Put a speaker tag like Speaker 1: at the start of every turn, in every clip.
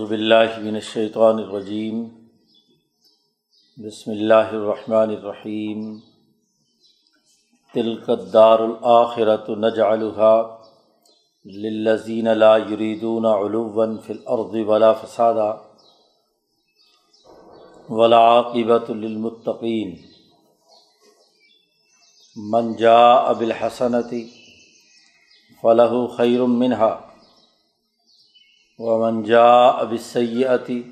Speaker 1: باللہ من الشیطان الرجیم۔ بسم اللہ الرحمن الرحیم۔ تلک الدار الآخرة نجعلها للذین لا يريدون علوا في الارض ولا فسادا ولاقبۃ للمتقین۔ من جاء بالحسنة فله خیر منها ومن جاء بالسيئة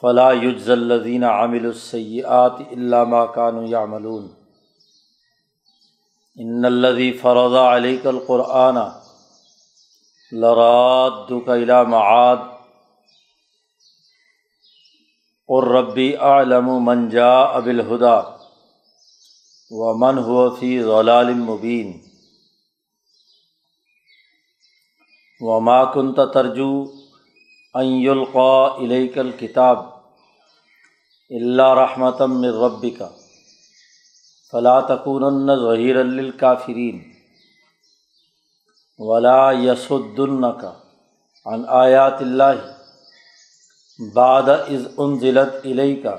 Speaker 1: فلا يجزى الذين عملوا السيئات إلا ما كانوا يعملون إن الذي فرض عليك القرآن لرادك إلى معاد. قل ربي أعلم من جاء بالهدى ومن هو في ضلال مبين وما کن ترجو القا علیک الکتاب اللہ رحمتم ربی کا فلاں تکون ظہیر الکافرین ولا یسدن کا ان آیات اللہ باد از ان ضلعت علیہ کا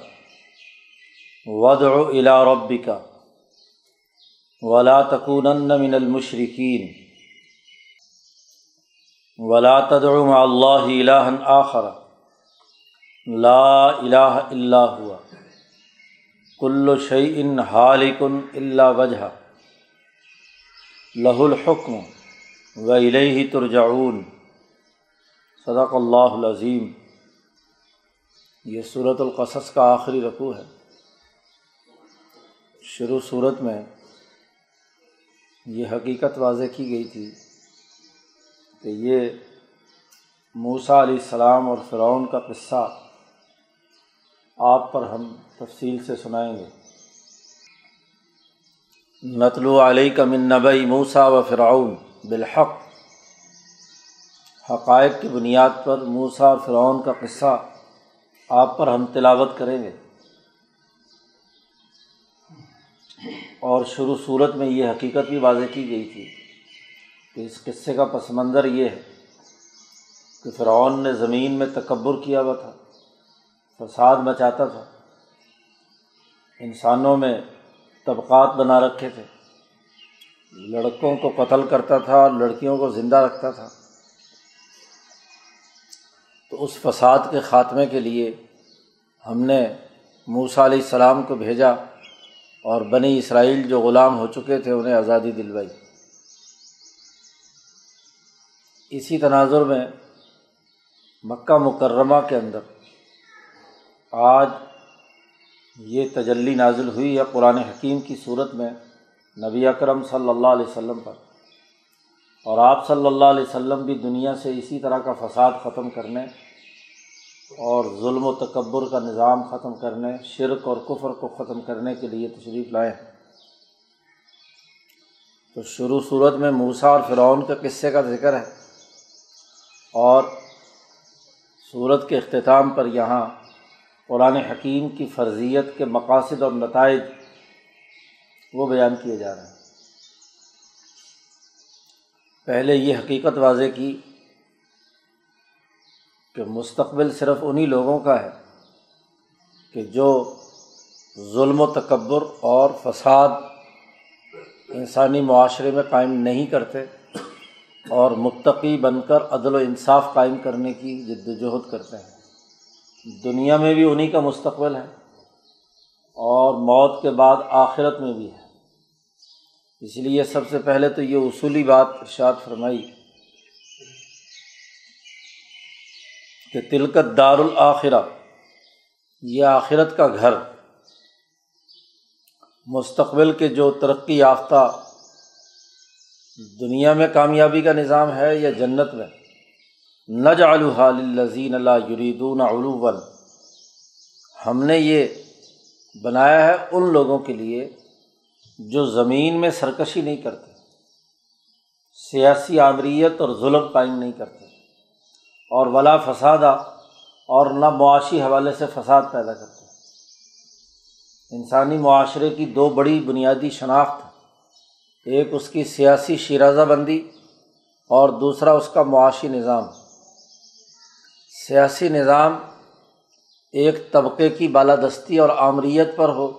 Speaker 1: الا ربی کا ولا تکون من المشرقین ولا تدعو مع اللہ الہ آخر. لا الہ الا ہوا. کل شعین حالکن اللہ وجہ لہ الحکم و الیہ ترجعون. صدق اللہ العظیم. یہ صورت القصص کا آخری رقوع ہے. شروع صورت میں یہ حقیقت واضح کی گئی تھی کہ یہ موسا علیہ السلام اور فرعون کا قصہ آپ پر ہم تفصیل سے سنائیں گے۔ نتلو علیہ کا من نبئی موسا و فرعون بالحق۔ حقائق کی بنیاد پر موسا اور فرعون کا قصہ آپ پر ہم تلاوت کریں گے۔ اور شروع صورت میں یہ حقیقت بھی واضح کی گئی تھی۔ کہ اس قصے کا پس منظر یہ ہے کہ فرعون نے زمین میں تکبر کیا ہوا تھا، فساد مچاتا تھا، انسانوں میں طبقات بنا رکھے تھے، لڑکوں کو قتل کرتا تھا اور لڑکیوں کو زندہ رکھتا تھا۔ تو اس فساد کے خاتمے کے لیے ہم نے موسا علیہ السلام کو بھیجا اور بنی اسرائیل جو غلام ہو چکے تھے، انہیں آزادی دلوائی۔ اسی تناظر میں مکہ مکرمہ کے اندر آج یہ تجلی نازل ہوئی ہے قرآن حکیم کی صورت میں نبی اکرم صلی اللہ علیہ وسلم پر اور آپ صلی اللہ علیہ وسلم بھی دنیا سے اسی طرح کا فساد ختم کرنے اور ظلم و تکبر کا نظام ختم کرنے، شرک اور کفر کو ختم کرنے کے لیے تشریف لائے ہیں۔ تو شروع صورت میں موسا اور فرعون کے قصے کا ذکر ہے۔ اور صورت کے اختتام پر یہاں قرآن حکیم کی فرضیت کے مقاصد اور نتائج وہ بیان کیے جا رہے ہیں۔ پہلے یہ حقیقت واضح کی کہ مستقبل صرف انہیں لوگوں کا ہے کہ جو ظلم و تکبر اور فساد انسانی معاشرے میں قائم نہیں کرتے اور متقی بن کر عدل و انصاف قائم کرنے کی جد وجہد کرتے ہیں۔ دنیا میں بھی انہیں کا مستقبل ہے اور موت کے بعد آخرت میں بھی ہے۔ اس لیے سب سے پہلے تو یہ اصولی بات ارشاد فرمائی کہ تلکت دار الآخرہ یہ آخرت کا گھر، مستقبل کے جو ترقی یافتہ دنیا میں کامیابی کا نظام ہے یا جنت میں؟ نج الزین اللہ یریدون علوباً ہم نے یہ بنایا ہے ان لوگوں کے لیے جو زمین میں سرکشی نہیں کرتے، سیاسی آمریت اور ظلم قائم نہیں کرتے، اور ولا فسادہ اور نہ معاشی حوالے سے فساد پیدا کرتے۔ انسانی معاشرے کی دو بڑی بنیادی شناخت ایک اس کی سیاسی شیرازہ بندی اور دوسرا اس کا معاشی نظام۔ سیاسی نظام ایک طبقے کی بالادستی اور آمریت پر ہو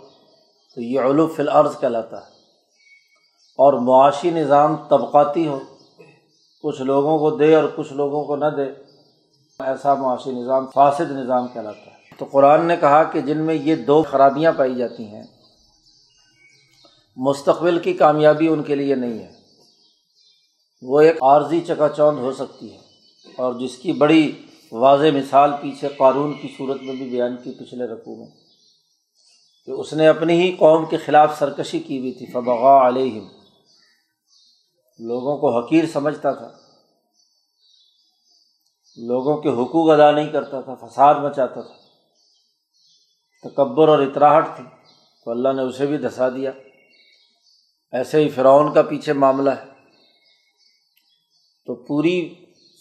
Speaker 1: تو یہ علوف العرض کہلاتا ہے۔ اور معاشی نظام طبقاتی ہو، کچھ لوگوں کو دے اور کچھ لوگوں کو نہ دے، ایسا معاشی نظام فاسد نظام کہلاتا ہے۔ تو قرآن نے کہا کہ جن میں یہ دو خرابیاں پائی جاتی ہیں مستقبل کی کامیابی ان کے لیے نہیں ہے۔ وہ ایک عارضی چکا چوند ہو سکتی ہے۔ اور جس کی بڑی واضح مثال پیچھے قانون کی صورت میں بھی بیان کی پچھلے رقو میں کہ اس نے اپنی ہی قوم کے خلاف سرکشی کی ہوئی تھی۔ فبغا علیہم۔ لوگوں کو حقیر سمجھتا تھا۔ لوگوں کے حقوق ادا نہیں کرتا تھا۔ فساد مچاتا تھا۔ تکبر اور اطراہٹ تھی۔ تو اللہ نے اسے بھی دھسا دیا۔ ایسے ہی فرعون کا پیچھے معاملہ ہے۔ تو پوری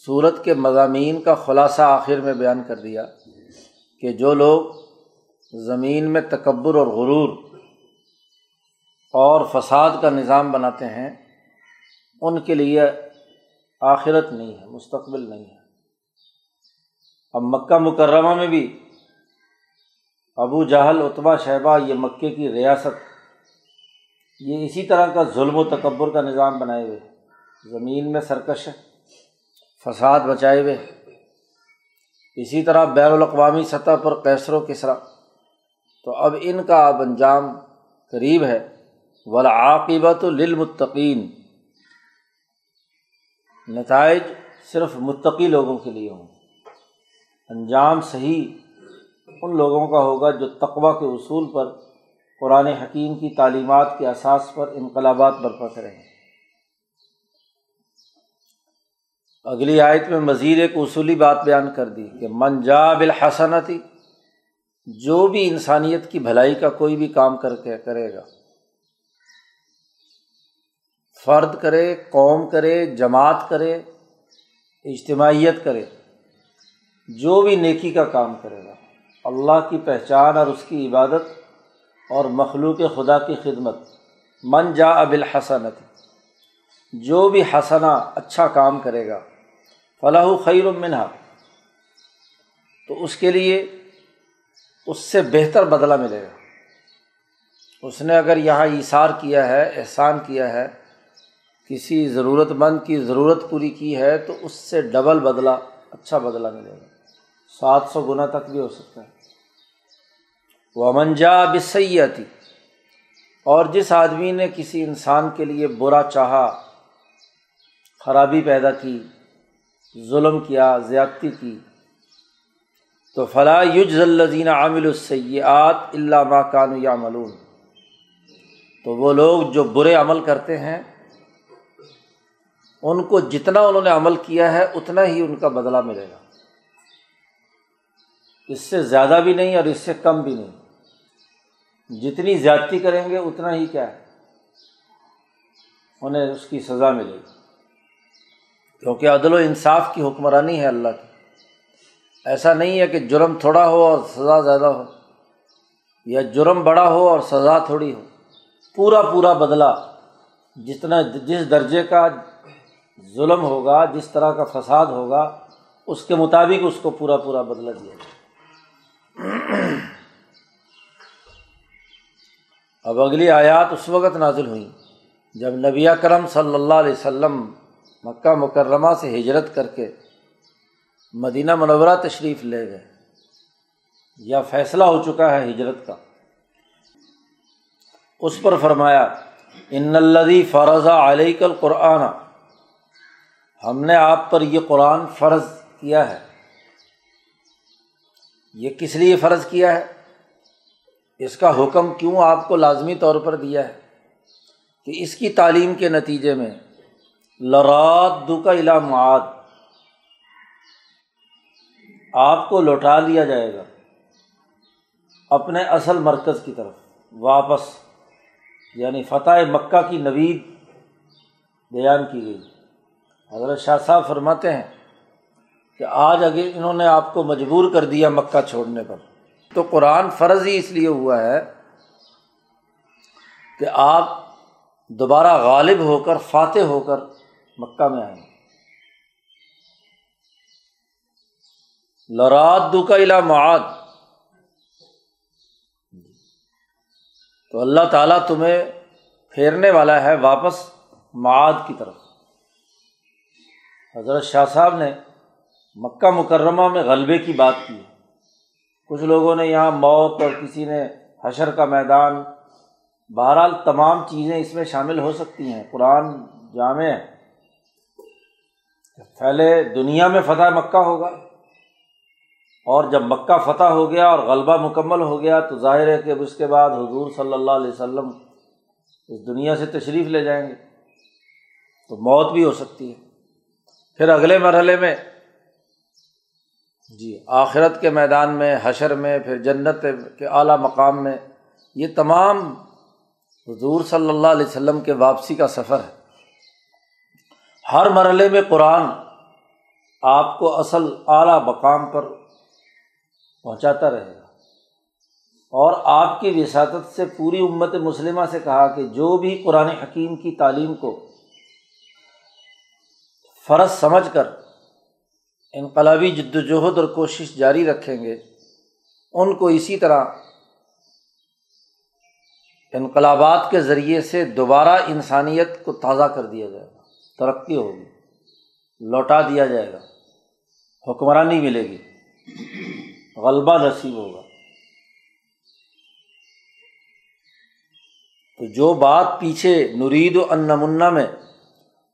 Speaker 1: صورت کے مضامین کا خلاصہ آخر میں بیان کر دیا کہ جو لوگ زمین میں تکبر اور غرور اور فساد کا نظام بناتے ہیں، ان کے لیے آخرت نہیں ہے، مستقبل نہیں ہے۔ اب مکہ مکرمہ میں بھی ابو جہل اتبا شہبہ، یہ مکے کی ریاست یہ اسی طرح کا ظلم و تکبر کا نظام بنائے ہوئے۔ زمین میں سرکش ہے، فساد بچائے ہوئے۔ اسی طرح بین الاقوامی سطح پر کیسر و کسرا۔ تو اب ان کا اب انجام قریب ہے۔ ولاعقیبت للمتقین۔ نتائج صرف متقی لوگوں کے لیے ہوں۔ انجام صحیح ان لوگوں کا ہوگا جو تقوا کے اصول پر قرآن حکیم کی تعلیمات کے اساس پر انقلابات برپا کریں۔ اگلی آیت میں مزید ایک اصولی بات بیان کر دی کہ منجاب الحسنتی جو بھی انسانیت کی بھلائی کا کوئی بھی کام کر کے کرے گا، فرد کرے، قوم کرے، جماعت کرے، اجتماعیت کرے، جو بھی نیکی کا کام کرے گا، اللہ کی پہچان اور اس کی عبادت اور مخلوق خدا کی خدمت۔ من جا اب الحسنت جو بھی حسنا اچھا کام کرے گا فلاح خیر منہا۔ تو اس کے لیے اس سے بہتر بدلہ ملے گا۔ اس نے اگر یہاں اثار کیا ہے، احسان کیا ہے، کسی ضرورت مند کی ضرورت پوری کی ہے، تو اس سے ڈبل بدلہ اچھا بدلہ ملے گا۔ سات سو گنا تک بھی ہو سکتا ہے۔ وہ امنجا بسیتی اور جس آدمی نے کسی انسان کے لیے برا چاہا، خرابی پیدا کی، ظلم کیا، زیادتی کی، تو فلاں یوج الزین عامل السیات اللہ ماکان یا ملون تو وہ لوگ جو برے عمل کرتے ہیں، ان کو جتنا انہوں نے عمل کیا ہے، اتنا ہی ان کا بدلہ ملے گا۔ اس سے زیادہ بھی نہیں اور اس سے کم بھی نہیں۔ جتنی زیادتی کریں گے، اتنا ہی کیا ہے، انہیں اس کی سزا ملے گی۔ کیونکہ عدل و انصاف کی حکمرانی ہے اللہ کی۔ ایسا نہیں ہے کہ جرم تھوڑا ہو اور سزا زیادہ ہو، یا جرم بڑا ہو اور سزا تھوڑی ہو۔ پورا پورا بدلا جتنا، جس درجے کا ظلم ہوگا، جس طرح کا فساد ہوگا، اس کے مطابق اس کو پورا پورا بدلا دیا جائے۔ اب اگلی آیات اس وقت نازل ہوئیں۔ جب نبی کرم صلی اللہ علیہ وسلم مکہ مکرمہ سے ہجرت کر کے مدینہ منورہ تشریف لے گئے، یا فیصلہ ہو چکا ہے ہجرت کا۔ اس پر فرمایا، ان الدی فرضہ علیہ کل قرآن ہم نے آپ پر یہ قرآن فرض کیا ہے۔ یہ کس لیے فرض کیا ہے؟ اس کا حکم کیوں آپ کو لازمی طور پر دیا ہے کہ اس کی تعلیم کے نتیجے میں لرات دو کا علا معاد، آپ کو لوٹا لیا جائے گا اپنے اصل مرکز کی طرف، واپس یعنی فتح مکہ کی نوید بیان کی گئی۔ حضرت شاہ صاحب فرماتے ہیں کہ آج اگر انہوں نے آپ کو مجبور کر دیا مکہ چھوڑنے پر۔ تو قرآن فرض ہی اس لیے ہوا ہے کہ آپ دوبارہ غالب ہو کر، فاتح ہو کر مکہ میں آئیں۔ لراد کا علا معاد۔ تو اللہ تعالیٰ تمہیں پھیرنے والا ہے واپس معاد کی طرف۔ حضرت شاہ صاحب نے مکہ مکرمہ میں غلبے کی بات کی۔ کچھ لوگوں نے یہاں موت اور کسی نے حشر کا میدان، بہرحال تمام چیزیں اس میں شامل ہو سکتی ہیں۔ قرآن جامع پہلے دنیا میں فتح مکہ ہوگا۔ اور جب مکہ فتح ہو گیا اور غلبہ مکمل ہو گیا، تو ظاہر ہے کہ اب اس کے بعد حضور صلی اللہ علیہ وسلم اس دنیا سے تشریف لے جائیں گے۔ تو موت بھی ہو سکتی ہے۔ پھر اگلے مرحلے میں جی آخرت کے میدان میں، حشر میں، پھر جنت کے اعلیٰ مقام میں، یہ تمام حضور صلی اللہ علیہ وسلم کے واپسی کا سفر ہے۔ ہر مرحلے میں قرآن آپ کو اصل اعلیٰ مقام پر پہنچاتا رہے گا۔ اور آپ کی وساطت سے پوری امت مسلمہ سے کہا کہ جو بھی قرآن حکیم کی تعلیم کو فرض سمجھ کر انقلابی جد وجہد اور کوشش جاری رکھیں گے۔ ان کو اسی طرح انقلابات کے ذریعے سے دوبارہ انسانیت کو تازہ کر دیا جائے گا، ترقی ہوگی، لوٹا دیا جائے گا، حکمرانی ملے گی، غلبہ نصیب ہوگا۔ تو جو بات پیچھے نرید و انمنا میں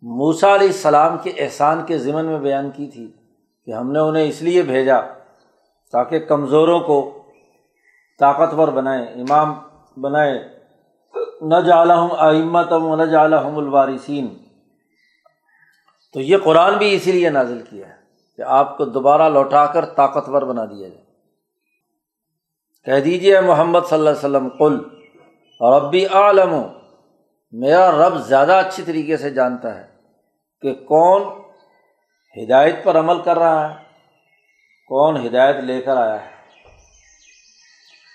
Speaker 1: موسا علیہ السلام کے احسان کے ضمن میں بیان کی تھی کہ ہم نے انہیں اس لیے بھیجا تاکہ کمزوروں کو طاقتور بنائیں، امام بنائے نہ جالحم آئمتم نہ جالحم الوارثین۔ تو یہ قرآن بھی اسی لیے نازل کیا ہے کہ آپ کو دوبارہ لوٹا کر طاقتور بنا دیا جائے۔ کہہ دیجیے محمد صلی اللہ علیہ وسلم کل اور اب بھی عالم میرا رب زیادہ اچھی طریقے سے جانتا ہے کہ کون ہدایت پر عمل کر رہا ہے۔ کون ہدایت لے کر آیا ہے؟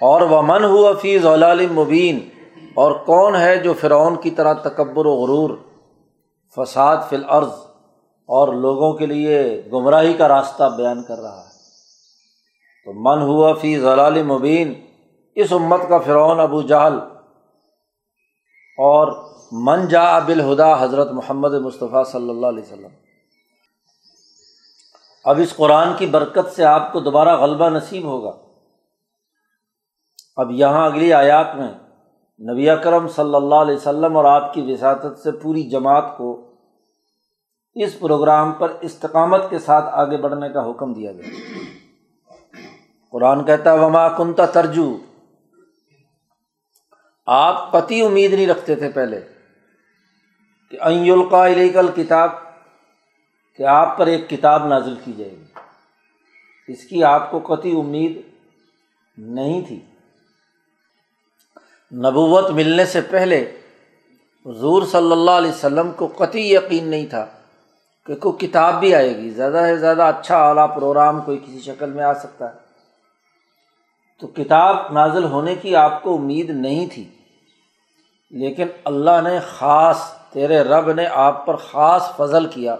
Speaker 1: اور وہ من ہوا فیض مبین، اور کون ہے جو فرعون کی طرح تکبر و غرور، فساد فی الارض، اور لوگوں کے لیے گمراہی کا راستہ بیان کر رہا ہے۔ تو من ہوا فی ضلال مبین، اس امت کا فرعون ابو جہل، اور من جا بالہدا حضرت محمد مصطفیٰ صلی اللہ علیہ وسلم۔ اب اس قرآن کی برکت سے آپ کو دوبارہ غلبہ نصیب ہوگا۔ اب یہاں اگلی آیات میں نبی اکرم صلی اللہ علیہ وسلم اور آپ کی وساطت سے پوری جماعت کو اس پروگرام پر استقامت کے ساتھ آگے بڑھنے کا حکم دیا گیا۔ قرآن کہتا وما کنتا ترجو آپ قطعی امید نہیں رکھتے تھے پہلے کہ القا علیکل کتاب کہ آپ پر ایک کتاب نازل کی جائے گی۔ اس کی آپ کو قطعی امید نہیں تھی۔ نبوت ملنے سے پہلے حضور صلی اللہ علیہ وسلم کو قطعی یقین نہیں تھا کہ کوئی کتاب بھی آئے گی۔ زیادہ سے زیادہ اچھا اعلیٰ پروگرام کوئی کسی شکل میں آ سکتا ہے۔ تو کتاب نازل ہونے کی آپ کو امید نہیں تھی۔ لیکن اللہ نے خاص تیرے رب نے آپ پر خاص فضل کیا۔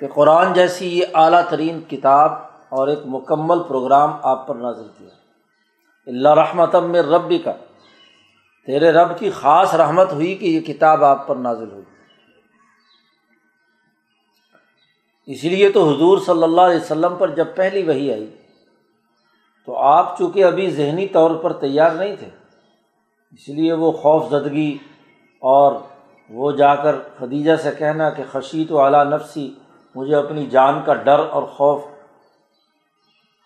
Speaker 1: کہ قرآن جیسی یہ اعلیٰ ترین کتاب اور ایک مکمل پروگرام آپ پر نازل کیا اللہ رحمتم میں ربی کا تیرے رب کی خاص رحمت ہوئی کہ یہ کتاب آپ پر نازل ہوئی۔ اسی لیے تو حضور صلی اللہ علیہ وسلم پر جب پہلی وہی آئی، تو آپ چونکہ ابھی ذہنی طور پر تیار نہیں تھے، اس لیے وہ خوف زدگی اور وہ جا کر خدیجہ سے کہنا کہ خشیت و اعلیٰ نفسی مجھے اپنی جان کا ڈر اور خوف،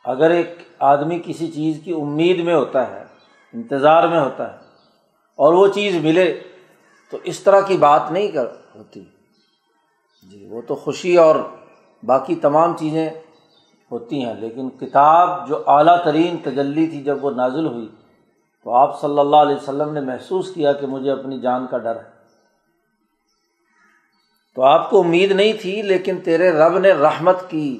Speaker 1: اگر ایک آدمی کسی چیز کی امید میں ہوتا ہے، انتظار میں ہوتا ہے، اور وہ چیز ملے تو اس طرح کی بات نہیں کر، ہوتی۔ جی وہ تو خوشی اور باقی تمام چیزیں ہوتی ہیں، لیکن کتاب جو اعلیٰ ترین تجلی تھی جب وہ نازل ہوئی تو آپ صلی اللہ علیہ وسلم نے محسوس کیا کہ مجھے اپنی جان کا ڈر ہے۔ تو آپ کو امید نہیں تھی، لیکن تیرے رب نے رحمت کی۔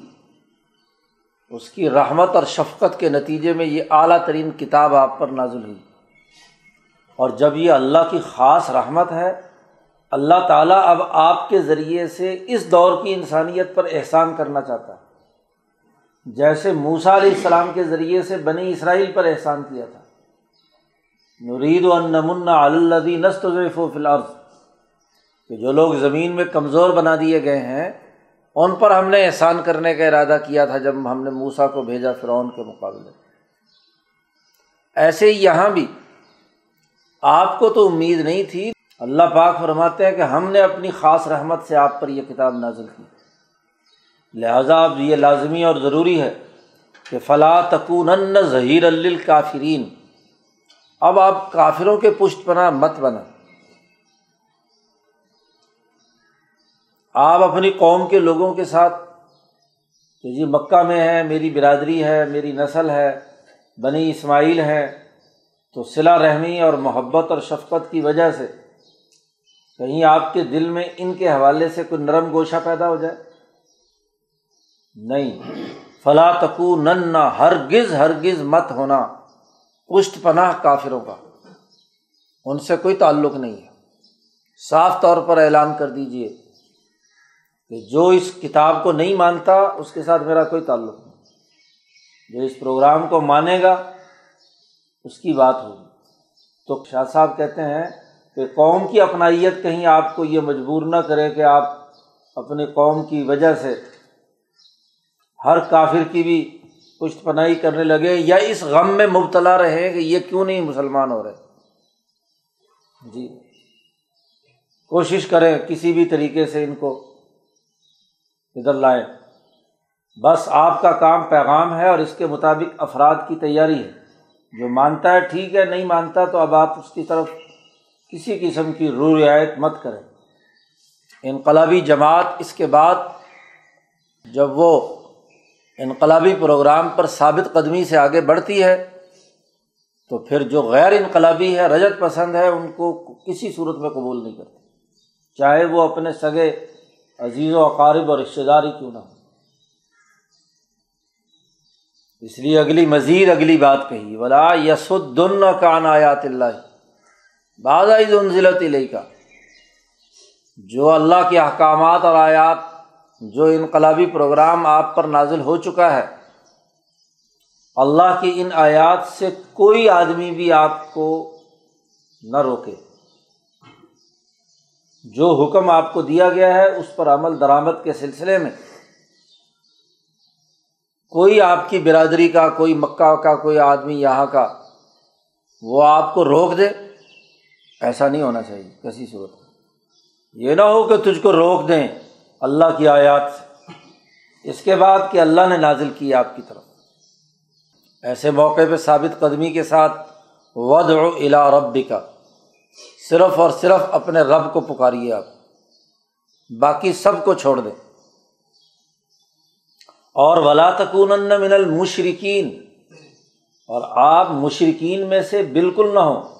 Speaker 1: اس کی رحمت اور شفقت کے نتیجے میں یہ اعلیٰ ترین کتاب آپ پر نازل ہوئی۔ اور جب یہ اللہ کی خاص رحمت ہے، اللہ تعالیٰ اب آپ کے ذریعے سے اس دور کی انسانیت پر احسان کرنا چاہتا ہے۔ جیسے موسا علیہ السلام کے ذریعے سے بنی اسرائیل پر احسان کیا تھا۔ نرید و نمن الدی نست و فلارض کہ جو لوگ زمین میں کمزور بنا دیے گئے ہیں، ان پر ہم نے احسان کرنے کا ارادہ کیا تھا جب ہم نے موسا کو بھیجا فرعون کے مقابلے۔ ایسے ہی یہاں بھی آپ کو تو امید نہیں تھی۔ اللہ پاک فرماتے ہیں کہ ہم نے اپنی خاص رحمت سے آپ پر یہ کتاب نازل کی۔ لہٰذا اب یہ لازمی اور ضروری ہے کہ فلاں تکون ظہیر الکافرین اب آپ کافروں کے پشت پناہ مت بنا آپ اپنی قوم کے لوگوں کے ساتھ کہ جی مکہ میں ہے، میری برادری ہے، میری نسل ہے، بنی اسماعیل ہے تو صلا رحمی اور محبت اور شفقت کی وجہ سے کہیں آپ کے دل میں ان کے حوالے سے کوئی نرم گوشہ پیدا ہو جائے؟ نہیں۔ فلاں تکو نن ہرگز ہرگز مت ہونا۔ پشت پناہ کافروں کا۔ ان سے کوئی تعلق نہیں ہے۔ صاف طور پر اعلان کر دیجیے کہ جو اس کتاب کو نہیں مانتا، اس کے ساتھ میرا کوئی تعلق نہیں۔ جو اس پروگرام کو مانے گا، اس کی بات ہوگی۔ تو شاہ صاحب کہتے ہیں کہ قوم کی اپنائیت کہیں آپ کو یہ مجبور نہ کرے کہ آپ اپنی قوم کی وجہ سے ہر کافر کی بھی پشت پناہی کرنے لگے یا اس غم میں مبتلا رہے کہ یہ کیوں نہیں مسلمان ہو رہے۔ جی۔ کوشش کریں کسی بھی طریقے سے ان کو ادھر لائیں بس آپ کا کام پیغام ہے اور اس کے مطابق افراد کی تیاری ہے۔ جو مانتا ہے ٹھیک ہے، نہیں مانتا تو اب آپ اس کی طرف کسی قسم کی رو رعایت مت کریں۔ انقلابی جماعت اس کے بعد جب وہ انقلابی پروگرام پر ثابت قدمی سے آگے بڑھتی ہے، تو پھر جو غیر انقلابی ہے، رجت پسند ہے، ان کو کسی صورت میں قبول نہیں کرتے چاہے وہ اپنے سگے عزیز و اقارب اور رشتے داری کیوں نہ ہو؟ اس لیے اگلی مزید اگلی بات کہی، ولا یسدن کان آیات اللہ بعض ضلعت علیہ کا جو اللہ کے احکامات اور آیات، جو انقلابی پروگرام آپ پر نازل ہو چکا ہے، اللہ کی ان آیات سے کوئی آدمی بھی آپ کو نہ روکے۔ جو حکم آپ کو دیا گیا ہے، اس پر عمل درآمد کے سلسلے میں۔ کوئی آپ کی برادری کا، کوئی مکہ کا، کوئی آدمی یہاں کا، وہ آپ کو روک دے۔ ایسا نہیں ہونا چاہیے کسی صورت۔ یہ نہ ہو کہ تجھ کو روک دیں اللہ کی آیات سے۔ اس کے بعد کہ اللہ نے نازل کی آپ کی طرف۔ ایسے موقع پہ ثابت قدمی کے ساتھ ود الا ربی کا صرف اور صرف اپنے رب کو پکاریے آپ۔ باقی سب کو چھوڑ دیں۔ اور ولا تکون من المشرقین اور آپ مشرقین میں سے بالکل نہ ہوں۔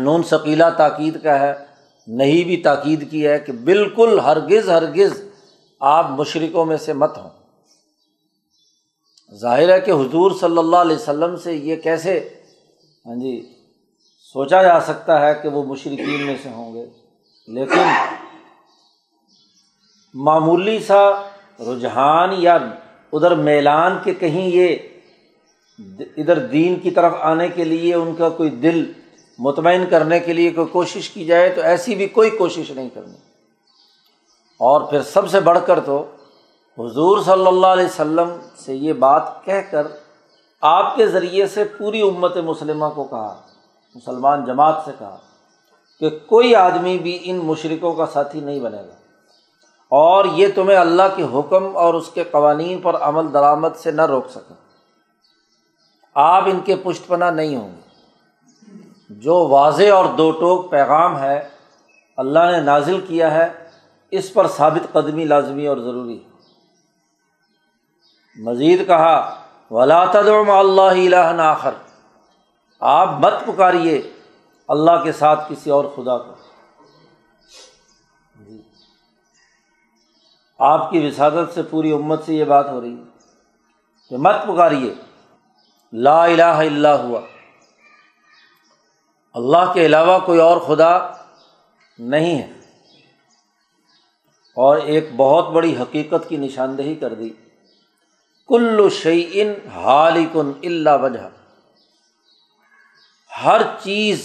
Speaker 1: نون ثقیلا تاکید کا ہے، نہیں بھی تاکید کی ہے کہ بالکل ہرگز ہرگز آپ مشرقوں میں سے مت ہوں۔ ظاہر ہے کہ حضور صلی اللہ علیہ وسلم سے یہ کیسے؟ ہاں جی سوچا جا سکتا ہے کہ وہ مشرقین میں سے ہوں گے۔ لیکن معمولی سا رجحان یا ادھر میلان کے کہیں یہ ادھر دین کی طرف آنے کے لیے ان کا کوئی دل مطمئن کرنے کے لیے کوئی کوشش کی جائے تو ایسی بھی کوئی کوشش نہیں کرنی۔ اور پھر سب سے بڑھ کر تو حضور صلی اللہ علیہ وسلم سے یہ بات کہہ کر آپ کے ذریعے سے پوری امت مسلمہ کو کہا۔ مسلمان جماعت سے کہا کہ کوئی آدمی بھی ان مشرقوں کا ساتھی نہیں بنے گا۔ اور یہ تمہیں اللہ کے حکم اور اس کے قوانین پر عمل درآمد سے نہ روک سکیں آپ ان کے پشت پناہ نہیں ہوں گے۔ جو واضح اور دو ٹوک پیغام ہے اللہ نے نازل کیا ہے، اس پر ثابت قدمی لازمی اور ضروری ہے۔ مزید کہا، ولا تدم اللہ آخر۔ آپ مت پکاریے اللہ کے ساتھ کسی اور خدا کو۔ جی۔ آپ کی وسادت سے پوری امت سے یہ بات ہو رہی ہے کہ مت پکاریے۔ لا الہ الا ہوا۔ اللہ کے علاوہ کوئی اور خدا نہیں ہے۔ اور ایک بہت بڑی حقیقت کی نشاندہی کر دی۔ کل شعین حالکن اللہ وجہ ہر چیز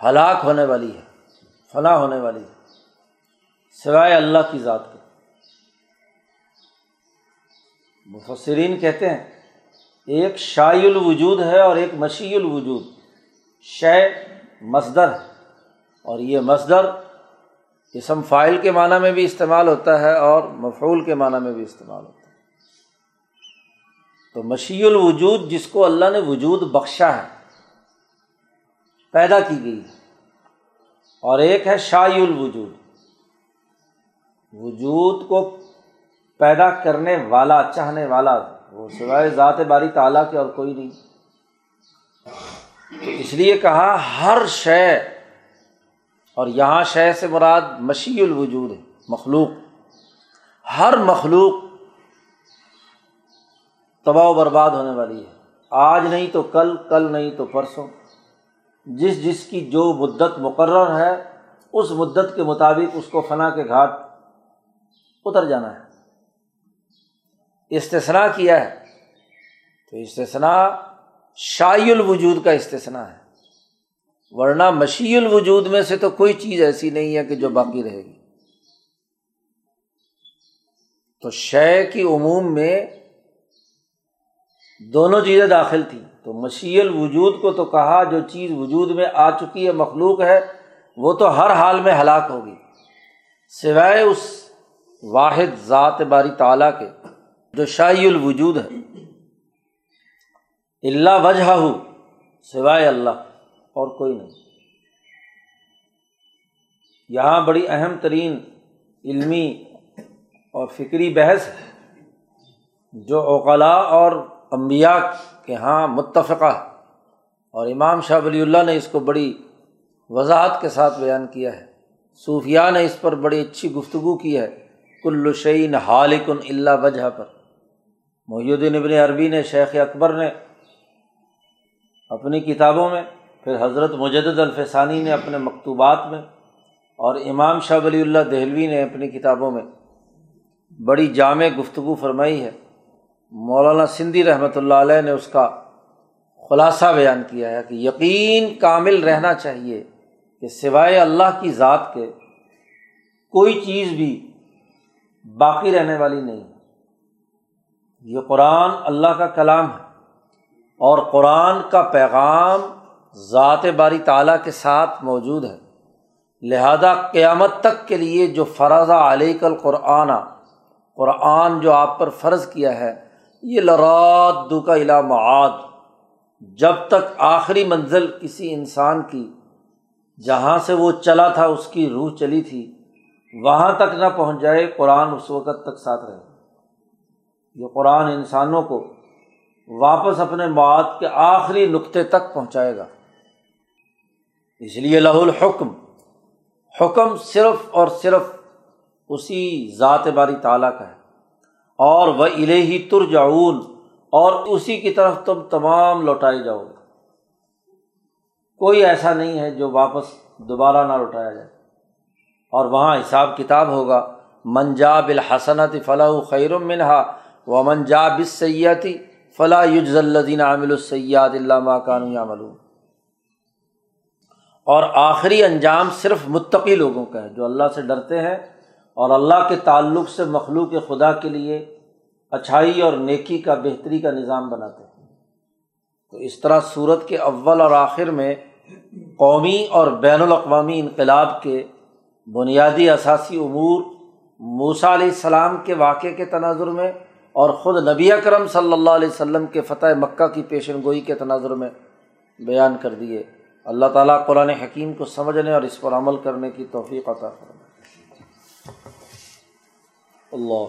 Speaker 1: ہلاک ہونے والی ہے، فنا ہونے والی ہے، سوائے اللہ کی ذات کے مفسرین کہتے ہیں، ایک شاعی الوجود ہے اور ایک مشی الوجود۔ شے مصدر ہے اور یہ مصدر اسم فائل کے معنیٰ میں بھی استعمال ہوتا ہے اور مفعول کے معنیٰ میں بھی استعمال ہوتا ہے۔ تو مشی الوجود جس کو اللہ نے وجود بخشا ہے، پیدا کی گئی اور ایک ہے شاعی الوجود۔ وجود کو پیدا کرنے والا، چاہنے والا، وہ سوائے ذات باری تعالیٰ کے اور کوئی نہیں۔ تو اس لیے کہا، ہر شے، اور یہاں شے سے مراد مشی الوجود ہے، مخلوق۔ ہر مخلوق تباہ و برباد ہونے والی ہے۔ آج نہیں تو کل کل نہیں تو پرسوں۔ جس جس کی جو مدت مقرر ہے، اس مدت کے مطابق اس کو فنا کے گھاٹ اتر جانا ہے۔ استثنا کیا ہے؟ تو استثنا شاعی الوجود کا استثنا ہے۔ ورنہ مشی الوجود میں سے تو کوئی چیز ایسی نہیں ہے کہ جو باقی رہے گی۔ تو شے کی عموم میں دونوں چیزیں داخل تھیں۔ تو مشی الوجود کو تو کہا، جو چیز وجود میں آ چکی ہے، مخلوق ہے، وہ تو ہر حال میں ہلاک ہوگی۔ سوائے اس واحد ذات باری تعالیٰ کے، جو شاہی الوجود ہے۔ اللہ وجہ ہو سوائے اللہ، اور کوئی نہیں۔ یہاں بڑی اہم ترین علمی اور فکری بحث ہے جو اوقلا اور امبیا کے یہاں متفقہ اور امام شاہ ولی اللہ نے اس کو بڑی وضاحت کے ساتھ بیان کیا ہے۔ صوفیہ نے اس پر بڑی اچھی گفتگو کی ہے۔ کل شعین حالکن اللہ وجہ پر۔ محی الدین ابن عربی نے شیخ اکبر نے اپنی کتابوں میں، پھر حضرت مجد الفسانی نے اپنے مکتوبات میں، اور امام شاہ ولی اللہ دہلوی نے اپنی کتابوں میں بڑی جامع گفتگو فرمائی ہے۔ مولانا سندھی رحمۃ اللہ علیہ نے اس کا خلاصہ بیان کیا ہے کہ یقین کامل رہنا چاہیے کہ سوائے اللہ کی ذات کے کوئی چیز بھی باقی رہنے والی نہیں یہ قرآن اللہ کا کلام ہے اور قرآن کا پیغام ذات باری تعالیٰ کے ساتھ موجود ہے۔ لہذا قیامت تک کے لیے جو فرض علی کل قرآن قرآن جو آپ پر فرض کیا ہے یہ لرات دو کا علا معاد۔ جب تک آخری منزل کسی انسان کی، جہاں سے وہ چلا تھا، اس کی روح چلی تھی، وہاں تک نہ پہنچ جائے، قرآن اس وقت تک ساتھ رہے۔ یہ قرآن انسانوں کو واپس اپنے مواد کے آخری نقطے تک پہنچائے گا۔ اس لیے لہ الحکم، حکم صرف اور صرف اسی ذات باری تعالیٰ کا ہے۔ اور وہ الہی ترجعون اور اسی کی طرف تم تمام لوٹائے جاؤ گے۔ کوئی ایسا نہیں ہے جو واپس دوبارہ نہ لوٹایا جائے۔ اور وہاں حساب کتاب ہوگا منجاب الحسنت فلاح خیر منہا و منجاب بس سیاتی فلاح یوز الدین عامل السیاد اللہ کانو یا اور آخری انجام صرف متقی لوگوں کا ہے، جو اللہ سے ڈرتے ہیں اور اللہ کے تعلق سے مخلوق خدا کے لیے اچھائی اور نیکی کا بہتری کا نظام بناتے ہیں۔ تو اس طرح صورت کے اول اور آخر میں قومی اور بین الاقوامی انقلاب کے بنیادی اثاثی امور موسا علیہ السلام کے واقعے کے تناظر میں اور خود نبی اکرم صلی اللہ علیہ وسلم کے فتح مکہ کی پیشن گوئی کے تناظر میں بیان کر دیے۔ اللہ تعالیٰ قرآن حکیم کو سمجھنے اور اس پر عمل کرنے کی توفیق عطا اللہ